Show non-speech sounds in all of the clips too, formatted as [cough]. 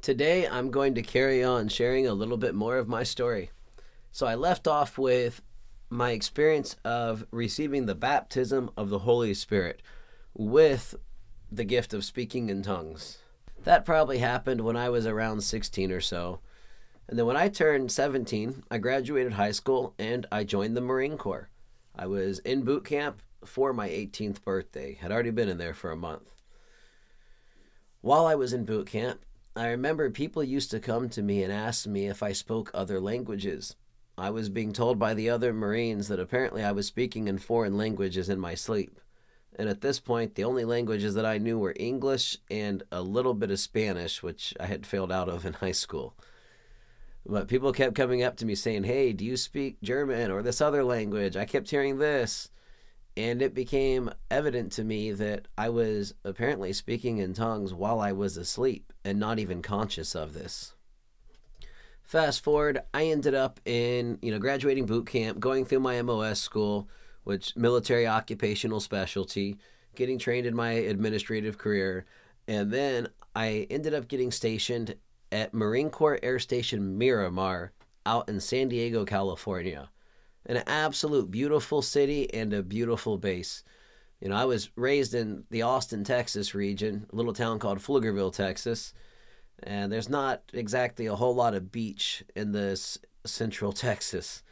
Today, I'm going to carry on sharing a little bit more of my story. So, I left off with my experience of receiving the baptism of the Holy Spirit with the gift of speaking in tongues. That probably happened when I was around 16 or so. And then when I turned 17, I graduated high school and I joined the Marine Corps. I was in boot camp for my 18th birthday, had already been in there for a month. While I was in boot camp, I remember people used to come to me and ask me if I spoke other languages. I was being told by the other Marines that apparently I was speaking in foreign languages in my sleep. And at this point, the only languages that I knew were English and a little bit of Spanish, which I had failed out of in [laughs] high school. But people kept coming up to me saying, Hey, do you speak German or this other language? I kept hearing this. And it became evident to me that I was apparently speaking in tongues while I was asleep and not even conscious of this. Fast forward, I ended up in, you know, graduating boot camp, going through my MOS school, which military occupational specialty, getting trained in my administrative career, and then I ended up getting stationed at Marine Corps Air Station Miramar out in San Diego, California. An absolute beautiful city and a beautiful base. You know, I was raised in the Austin, Texas region, a little town called Pflugerville, Texas. And there's not exactly a whole lot of beach in this central [laughs] Texas.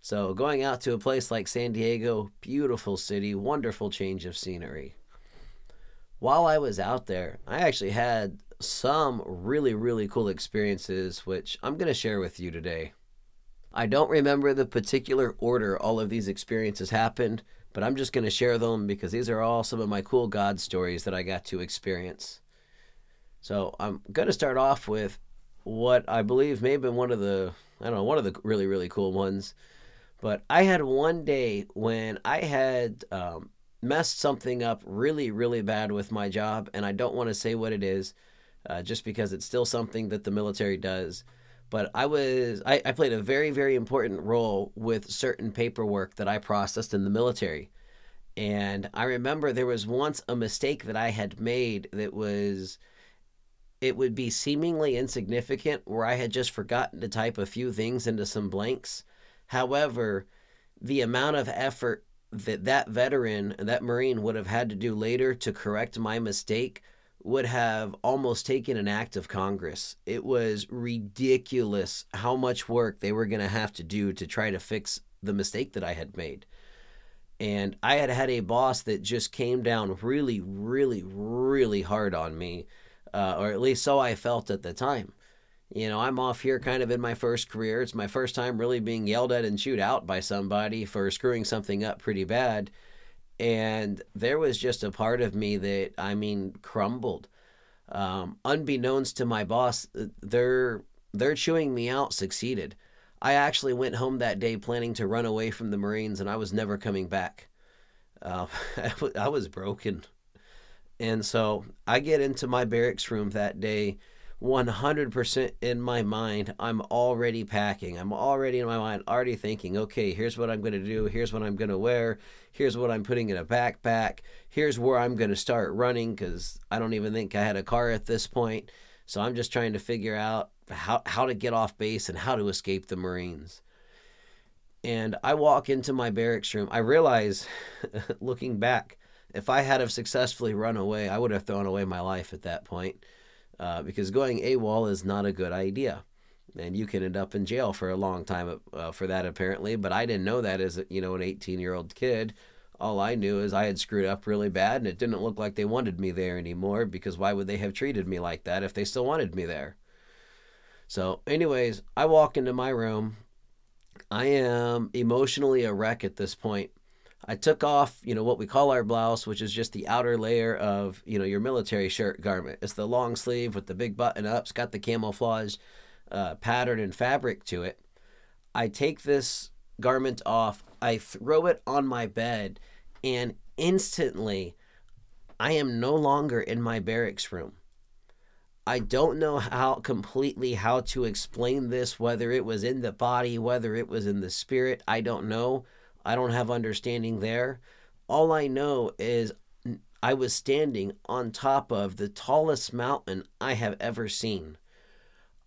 So going out to a place like San Diego, beautiful city, wonderful change of scenery. While I was out there, I actually had some really, really cool experiences, which I'm going to share with you today. I don't remember the particular order all of these experiences happened, but I'm just going to share them because these are all some of my cool God stories that I got to experience. So I'm going to start off with what I believe may have been one of the, I don't know, one of the really, really cool ones. But I had one day when I had um, messed something up really, really bad with my job, and I don't want to say what it is, uh, just because it's still something that the military does. But I was I, I played a very very important role with certain paperwork that I processed in the military, and I remember there was once a mistake that I had made that was it would be seemingly insignificant where I had just forgotten to type a few things into some blanks. However, the amount of effort that that veteran and that Marine would have had to do later to correct my mistake would have almost taken an act of Congress. It was ridiculous how much work they were going to have to do to try to fix the mistake that I had made. And I had had a boss that just came down really, really, really hard on me, uh, or at least so I felt at the time. You know, I'm off here kind of in my first career. It's my first time really being yelled at and chewed out by somebody for screwing something up pretty bad and there was just a part of me that I mean crumbled. Um, unbeknownst to my boss, their their chewing me out succeeded. I actually went home that day planning to run away from the Marines, and I was never coming back. [laughs] Uh, I was broken, and so I get into my barracks room that day 100% in my mind, I'm already packing. I'm already in my mind, already thinking, okay, here's what I'm going to do. Here's what I'm going to wear. Here's what I'm putting in a backpack. Here's where I'm going to start running because I don't even think I had a car at this point. So I'm just trying to figure out how, how to get off base and how to escape the Marines. And I walk into my barracks room. I realize, [laughs] looking back, if I had have successfully run away, I would have thrown away my life at that point uh, because going AWOL is not a good idea. And you can end up in jail for a long time uh, for that, apparently. But I didn't know that as you know an 18 year old kid. All I knew is I had screwed up really bad, and it didn't look like they wanted me there anymore. Because why would they have treated me like that if they still wanted me there? So, anyways, I walk into my room. I am emotionally a wreck at this point. I took off, you know, what we call our blouse, which is just the outer layer of, you know, your military shirt garment. It's the long sleeve with the big button ups, got the camouflage uh, pattern and fabric to it. I take this garment off, I throw it on my bed, and instantly I am no longer in my barracks room. I don't know how completely how to explain this, whether it was in the body, whether it was in the spirit, I don't know I don't have understanding there. All I know is I was standing on top of the tallest mountain I have ever seen.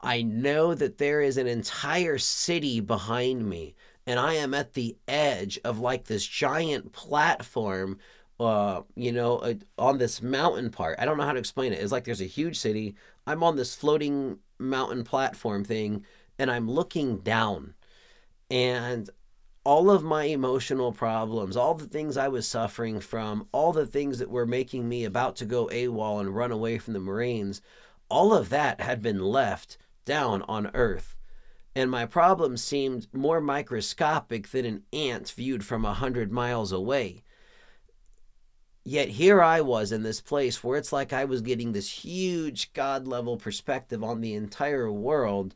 I know that there is an entire city behind me, and I am at the edge of like this giant platform, uh, you know, uh, on this mountain part. I don't know how to explain it. It's like there's a huge city. I'm on this floating mountain platform thing, and I'm looking down, and all of my emotional problems, all the things I was suffering from, all the things that were making me about to go AWOL and run away from the Marines, all of that had been left down on Earth. And my problems seemed more microscopic than an ant viewed from a hundred miles away. Yet here I was in this place where it's like I was getting this huge God level perspective on the entire world.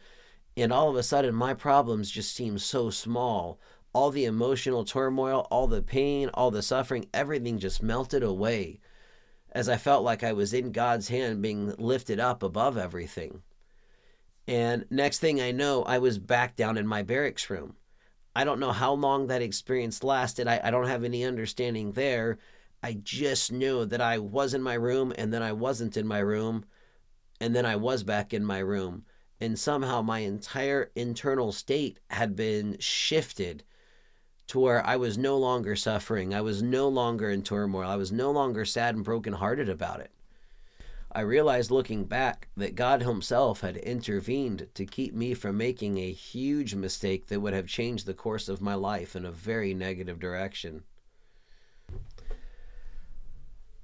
And all of a sudden, my problems just seemed so small all the emotional turmoil, all the pain, all the suffering, everything just melted away as I felt like I was in God's hand being lifted up above everything. And next thing I know, I was back down in my barracks room. I don't know how long that experience lasted. I, I don't have any understanding there. I just knew that I was in my room and then I wasn't in my room and then I was back in my room. And somehow my entire internal state had been shifted to where I was no longer suffering. I was no longer in turmoil. I was no longer sad and brokenhearted about it. I realized looking back that God Himself had intervened to keep me from making a huge mistake that would have changed the course of my life in a very negative direction.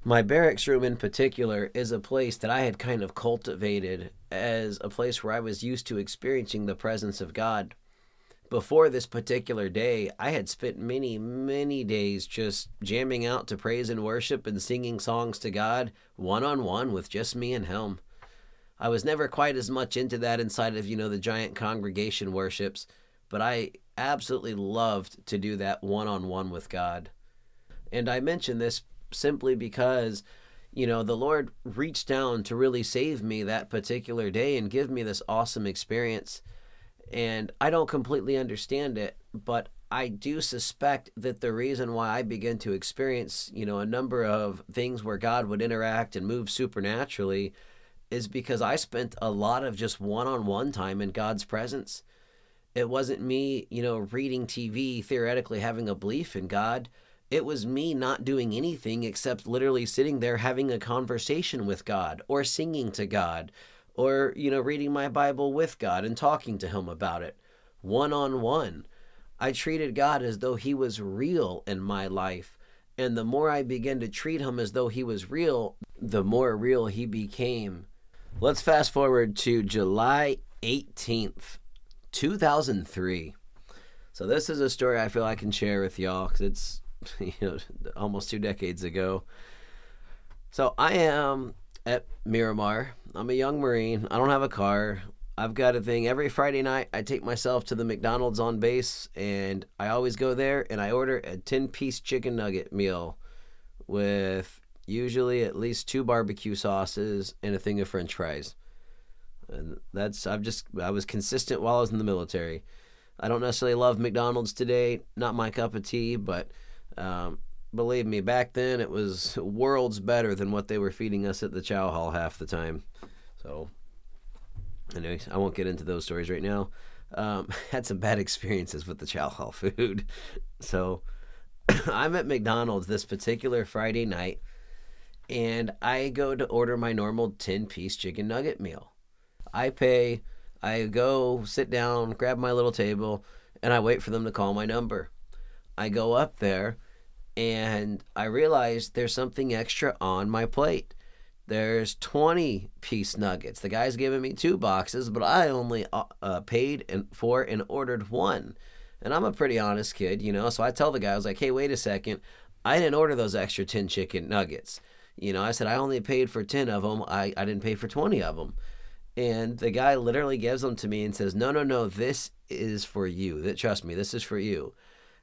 My barracks room, in particular, is a place that I had kind of cultivated as a place where I was used to experiencing the presence of God before this particular day, I had spent many, many days just jamming out to praise and worship and singing songs to God one on one with just me and Him. I was never quite as much into that inside of, you know, the giant congregation worships, but I absolutely loved to do that one on one with God. And I mention this simply because, you know, the Lord reached down to really save me that particular day and give me this awesome experience and I don't completely understand it, but I do suspect that the reason why I begin to experience, you know, a number of things where God would interact and move supernaturally is because I spent a lot of just one-on-one time in God's presence. It wasn't me, you know, reading TV, theoretically having a belief in God. It was me not doing anything except literally sitting there having a conversation with God or singing to God or you know reading my bible with god and talking to him about it one on one i treated god as though he was real in my life and the more i began to treat him as though he was real the more real he became. Let's fast forward to july 18th 2003 so this is a story i feel i can share with y'all because it's [laughs] you know almost two decades ago. So i am at Miramar. I'm a young Marine. I don't have a car. I've got a thing every Friday night. I take myself to the McDonald's on base, and I always go there and I order a 10 piece chicken nugget meal with usually at least two barbecue sauces and a thing of french fries. And that's, I've just, I was consistent while I was in the military. I don't necessarily love McDonald's today, not my cup of tea, but um, believe me, back then it was worlds better than what they were feeding us at the chow hall half the time. So, anyways, I won't get into those stories right now. Um, [laughs] had some bad experiences with the chow hall food. [laughs] So, [coughs] I'm at McDonald's this particular Friday night, and I go to order my normal 10 piece chicken nugget meal. I pay, I go sit down, grab my little table, and I wait for them to call my number. I go up there and I realized there's something extra on my plate. There's 20 piece nuggets. The guy's giving me two boxes, but I only uh, uh paid for and ordered one. And I'm a pretty honest kid, you know. So I tell the guy, I was like, hey, wait a second. I didn't order those extra 10 chicken nuggets. You know, I said, I only paid for 10 of them. I, I didn't pay for 20 of them. And the guy literally gives them to me and says, no, no, no, this is for you. Trust me, this is for you.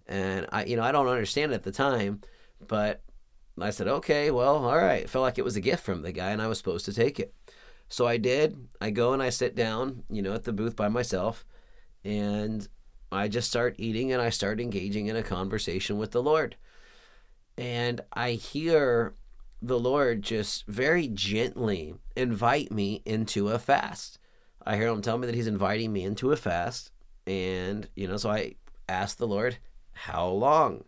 And I, you know, I don't understand it at the time, but I said, okay, well, all right. It felt like it was a gift from the guy, and I was supposed to take it. So I did. I go and I sit down, you know, at the booth by myself, and I just start eating and I start engaging in a conversation with the Lord. And I hear the Lord just very gently invite me into a fast. I hear him tell me that he's inviting me into a fast. And, you know, so I asked the Lord, how long?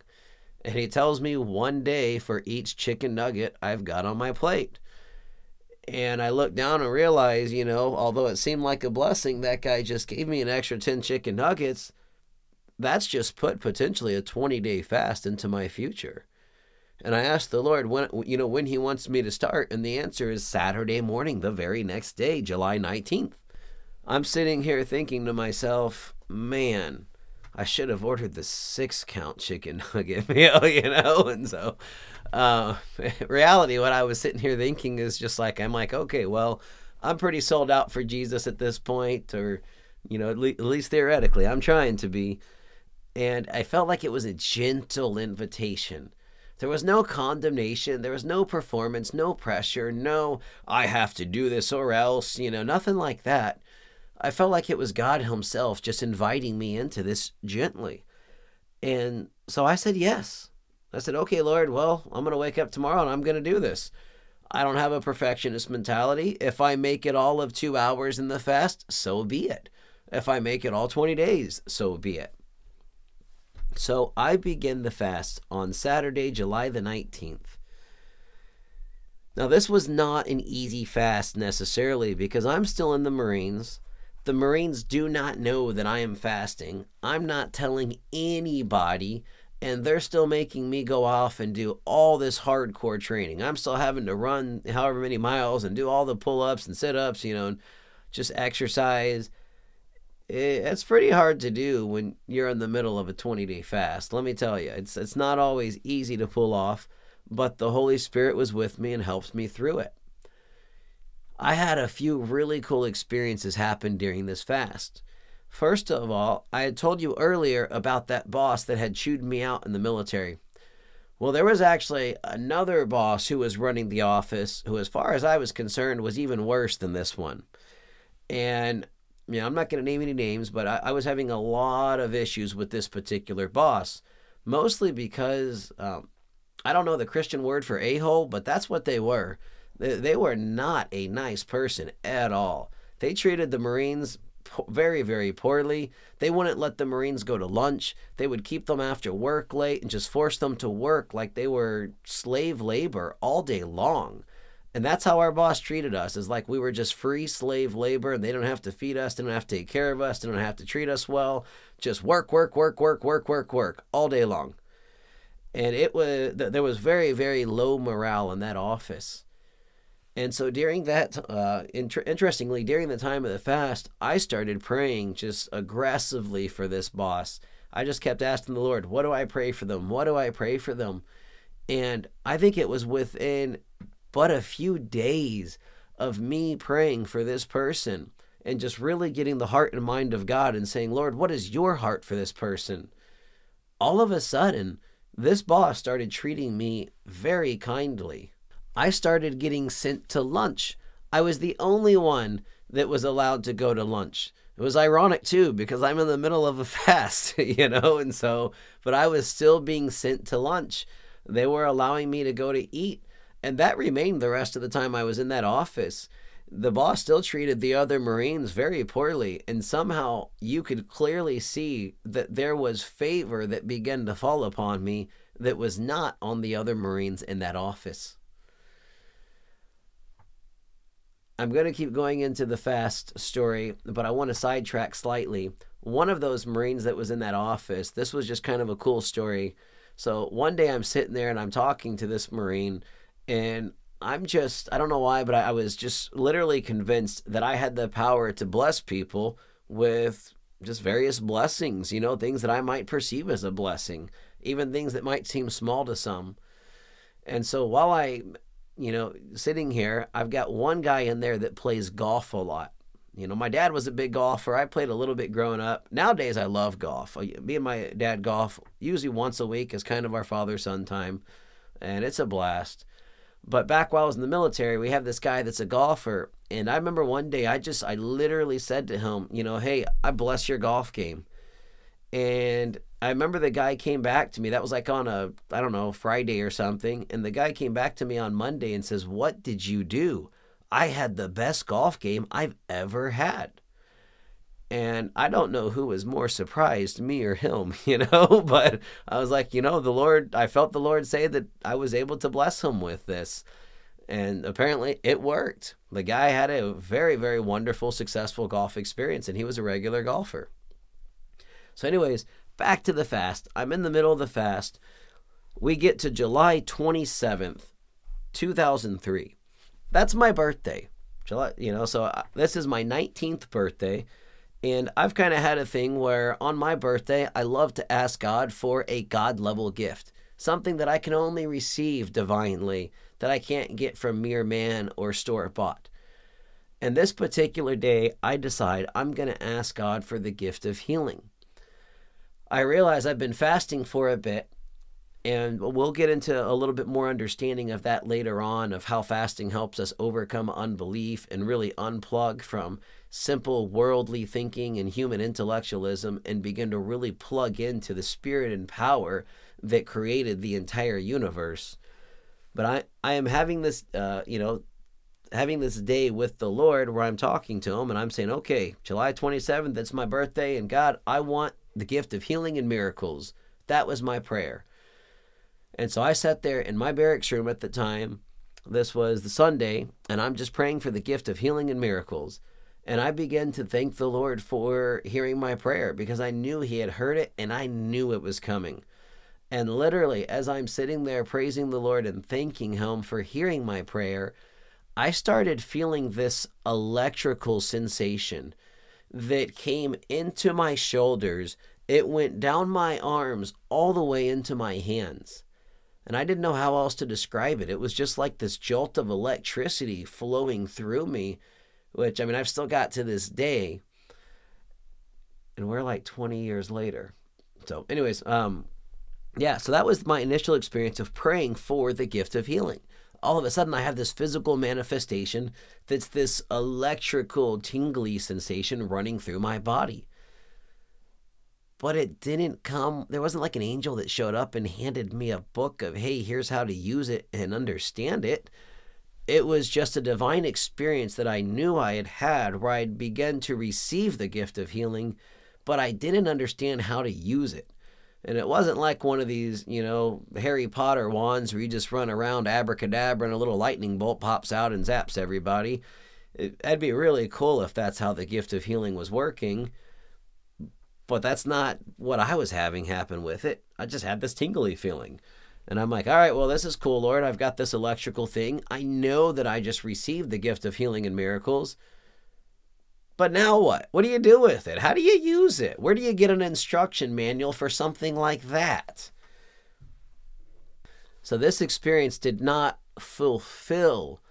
And he tells me one day for each chicken nugget I've got on my plate. And I look down and realize, you know, although it seemed like a blessing, that guy just gave me an extra 10 chicken nuggets. That's just put potentially a 20 day fast into my future. And I asked the Lord when you know when he wants me to start and the answer is Saturday morning the very next day, July 19th. I'm sitting here thinking to myself, man, I should have ordered the six count chicken [laughs] nugget meal, you know? And so, uh, [laughs] reality, what I was sitting here thinking is just like, I'm like, okay, well, I'm pretty sold out for Jesus at this point, or, you know, at, le- at least theoretically, I'm trying to be. And I felt like it was a gentle invitation. There was no condemnation. There was no performance, no pressure, no, I have to do this or else, you know, nothing like that. I felt like it was God Himself just inviting me into this gently. And so I said yes. I said, okay, Lord, well, I'm going to wake up tomorrow and I'm going to do this. I don't have a perfectionist mentality. If I make it all of two hours in the fast, so be it. If I make it all 20 days, so be it. So I begin the fast on Saturday, July the 19th. Now, this was not an easy fast necessarily because I'm still in the Marines. The Marines do not know that I am fasting. I'm not telling anybody, and they're still making me go off and do all this hardcore training. I'm still having to run however many miles and do all the pull ups and sit ups, you know, and just exercise. Eh, it's pretty hard to do when you're in the middle of a 20 day fast. Let me tell you, it's, it's not always easy to pull off, but the Holy Spirit was with me and helped me through it. I had a few really cool experiences happen during this fast. First of all, I had told you earlier about that boss that had chewed me out in the military. Well, there was actually another boss who was running the office who, as far as I was concerned, was even worse than this one. And, you know, I'm not going to name any names, but I, I, was having a lot of issues with this particular boss, mostly because um, I don't know the Christian word for a hole, but that's what they were. They were not a nice person at all. They treated the Marines very, very poorly. They wouldn't let the Marines go to lunch. They would keep them after work late and just force them to work like they were slave labor all day long. And that's how our boss treated us, is like we were just free slave labor and they don't have to feed us, they don't have to take care of us, they don't have to treat us well. Just work, work, work, work, work, work, work all day long. And it was there was very, very low morale in that office. And so during that, uh, inter- interestingly, during the time of the fast, I started praying just aggressively for this boss. I just kept asking the Lord, what do I pray for them? What do I pray for them? And I think it was within but a few days of me praying for this person and just really getting the heart and mind of God and saying, Lord, what is your heart for this person? All of a sudden, this boss started treating me very kindly. I started getting sent to lunch. I was the only one that was allowed to go to lunch. It was ironic too because I'm in the middle of a [laughs] fast, you know, and so, but I was still being sent to lunch. They were allowing me to go to eat, and that remained the rest of the time I was in that office. The boss still treated the other Marines very poorly, and somehow you could clearly see that there was favor that began to fall upon me that was not on the other Marines in that office. I'm going to keep going into the fast story, but I want to sidetrack slightly. One of those Marines that was in that office, this was just kind of a cool story. So one day I'm sitting there and I'm talking to this Marine, and I'm just, I don't know why, but I, I was just literally convinced that I had the power to bless people with just various blessings, you know, things that I might perceive as a blessing, even things that might seem small to some. And so while I you know, sitting here, I've got one guy in there that plays golf a lot. You know, my dad was a big golfer. I played a little bit growing up. Nowadays, I love golf. Me and my dad golf usually once a week is kind of our father son time, and it's a blast. But back while I was in the military, we have this guy that's a golfer, and I remember one day I just I literally said to him, you know, hey, I bless your golf game, and I remember the guy came back to me. That was like on a, I don't know, Friday or something. And the guy came back to me on Monday and says, What did you do? I had the best golf game I've ever had. And I don't know who was more surprised, me or him, [laughs] you know, [laughs] but I was like, you know, the Lord, I felt the Lord say that I was able to bless him with this. And apparently it worked. The guy had a very, very wonderful, successful golf experience, and he was a regular golfer. So, anyways, back to the fast. I'm in the middle of the fast. We get to July 27th, 2003. That's my birthday. July, you know, so uh, this is my 19th birthday. And I've kind of had a thing where on my birthday, I love to ask God for a God level gift, something that I can only receive divinely, that I can't get from mere man or store bought. And this particular day, I decide I'm going to ask God for the gift of healing. I realize I've been fasting for a bit, and we'll get into a little bit more understanding of that later on of how fasting helps us overcome unbelief and really unplug from simple worldly thinking and human intellectualism and begin to really plug into the spirit and power that created the entire universe. But I, I am having this, uh, you know, having this day with the Lord where I'm talking to Him and I'm saying, okay, July 27th, that's my birthday, and God, I want the gift of healing and miracles. That was my prayer. And so I sat there in my barracks room at the time. This was the Sunday, and I'm just praying for the gift of healing and miracles. And I began to thank the Lord for hearing my prayer because I knew He had heard it and I knew it was coming. And literally, as I'm sitting there praising the Lord and thanking Him for hearing my prayer, I started feeling this electrical sensation that came into my shoulders. It went down my arms all the way into my hands. And I didn't know how else to describe it. It was just like this jolt of electricity flowing through me, which I mean, I've still got to this day. And we're like 20 years later. So, anyways, um, yeah, so that was my initial experience of praying for the gift of healing all of a sudden I have this physical manifestation that's this electrical tingly sensation running through my body. But it didn't come, there wasn't like an angel that showed up and handed me a book of, hey, here's how to use it and understand it. It was just a divine experience that I knew I had had where I'd begun to receive the gift of healing, but I didn't understand how to use it. And it wasn't like one of these, you know, Harry Potter wands where you just run around abracadabra and a little lightning bolt pops out and zaps everybody. It, that'd be really cool if that's how the gift of healing was working. But that's not what I was having happen with it. I just had this tingly feeling. And I'm like, all right, well, this is cool, Lord. I've got this electrical thing. I know that I just received the gift of healing and miracles. But now what? What do you do with it? How do you use it? Where do you get an instruction manual for something like that? So, this experience did not fulfill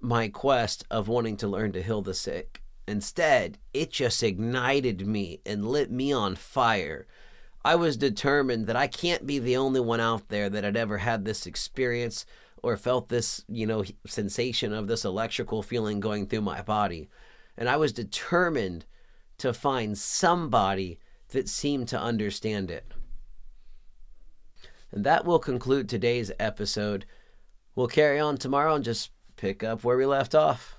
my quest of wanting to learn to heal the sick. Instead, it just ignited me and lit me on fire. I was determined that I can't be the only one out there that had ever had this experience or felt this, you know, sensation of this electrical feeling going through my body. And I was determined to find somebody that seemed to understand it. And that will conclude today's episode. We'll carry on tomorrow and just pick up where we left off.